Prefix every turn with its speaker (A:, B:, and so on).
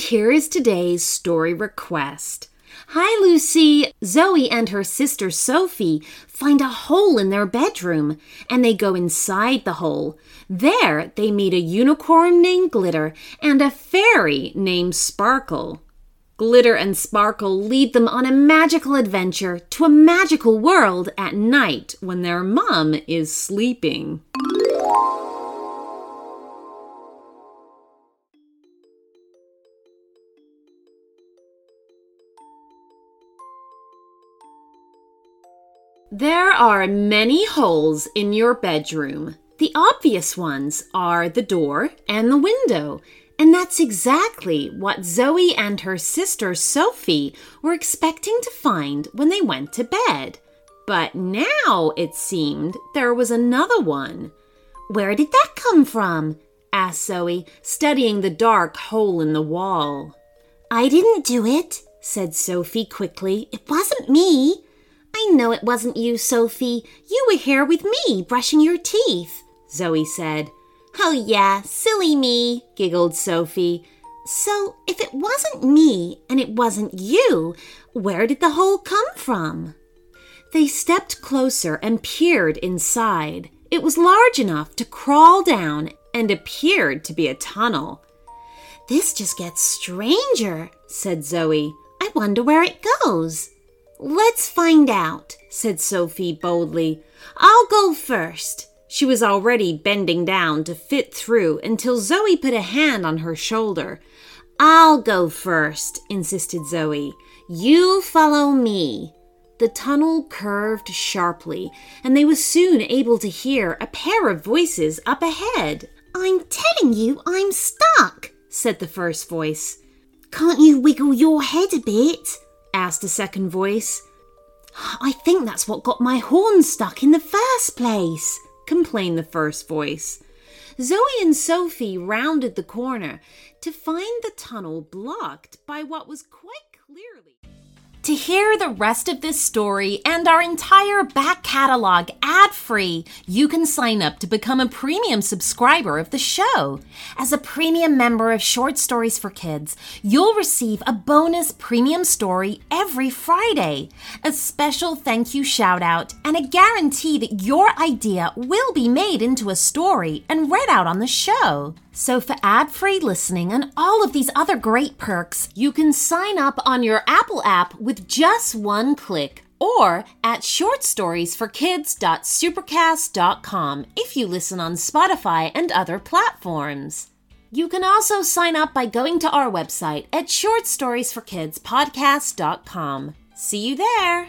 A: Here is today's story request. Hi, Lucy. Zoe and her sister Sophie find a hole in their bedroom and they go inside the hole. There, they meet a unicorn named Glitter and a fairy named Sparkle. Glitter and Sparkle lead them on a magical adventure to a magical world at night when their mom is sleeping. There are many holes in your bedroom. The obvious ones are the door and the window, and that's exactly what Zoe and her sister Sophie were expecting to find when they went to bed. But now it seemed there was another one. Where did that come from? asked Zoe, studying the dark hole in the wall.
B: I didn't do it, said Sophie quickly. It wasn't me.
C: I know it wasn't you, Sophie. You were here with me, brushing your teeth, Zoe said.
B: Oh, yeah, silly me, giggled Sophie.
C: So, if it wasn't me and it wasn't you, where did the hole come from?
A: They stepped closer and peered inside. It was large enough to crawl down and appeared to be a tunnel.
C: This just gets stranger, said Zoe. I wonder where it goes.
B: Let's find out, said Sophie boldly.
C: I'll go first.
A: She was already bending down to fit through until Zoe put a hand on her shoulder.
C: I'll go first, insisted Zoe. You follow me.
A: The tunnel curved sharply, and they were soon able to hear a pair of voices up ahead.
B: I'm telling you, I'm stuck, said the first voice.
C: Can't you wiggle your head a bit?
A: Asked a second voice.
C: I think that's what got my horn stuck in the first place, complained the first voice.
A: Zoe and Sophie rounded the corner to find the tunnel blocked by what was quite clearly. To hear the rest of this story and our entire back catalog ad free, you can sign up to become a premium subscriber of the show. As a premium member of Short Stories for Kids, you'll receive a bonus premium story every Friday, a special thank you shout out, and a guarantee that your idea will be made into a story and read out on the show. So, for ad free listening and all of these other great perks, you can sign up on your Apple app with just one click or at shortstoriesforkids.supercast.com if you listen on Spotify and other platforms. You can also sign up by going to our website at shortstoriesforkidspodcast.com. See you there!